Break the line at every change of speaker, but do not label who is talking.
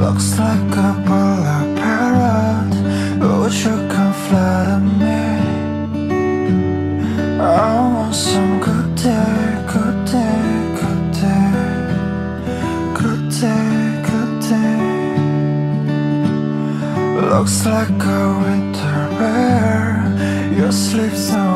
Looks like a polar parrot Would you come flatter me? I want some good day, good day, good day Good day, good day Looks like a winter bear You sleep so